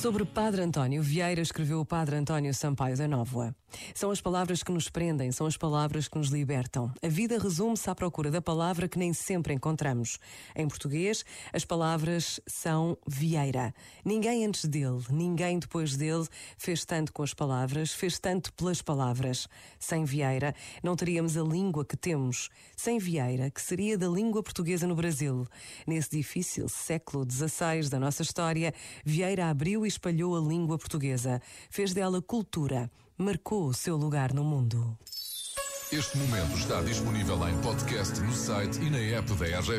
Sobre Padre António Vieira escreveu o Padre António Sampaio da Nóvoa. São as palavras que nos prendem, são as palavras que nos libertam. A vida resume-se à procura da palavra que nem sempre encontramos. Em português, as palavras são Vieira. Ninguém antes dele, ninguém depois dele fez tanto com as palavras, fez tanto pelas palavras. Sem Vieira, não teríamos a língua que temos. Sem Vieira, que seria da língua portuguesa no Brasil. Nesse difícil século XVI da nossa história, Vieira abriu espalhou a língua portuguesa, fez dela cultura, marcou o seu lugar no mundo. Este momento está disponível em podcast no site e na app da RGF.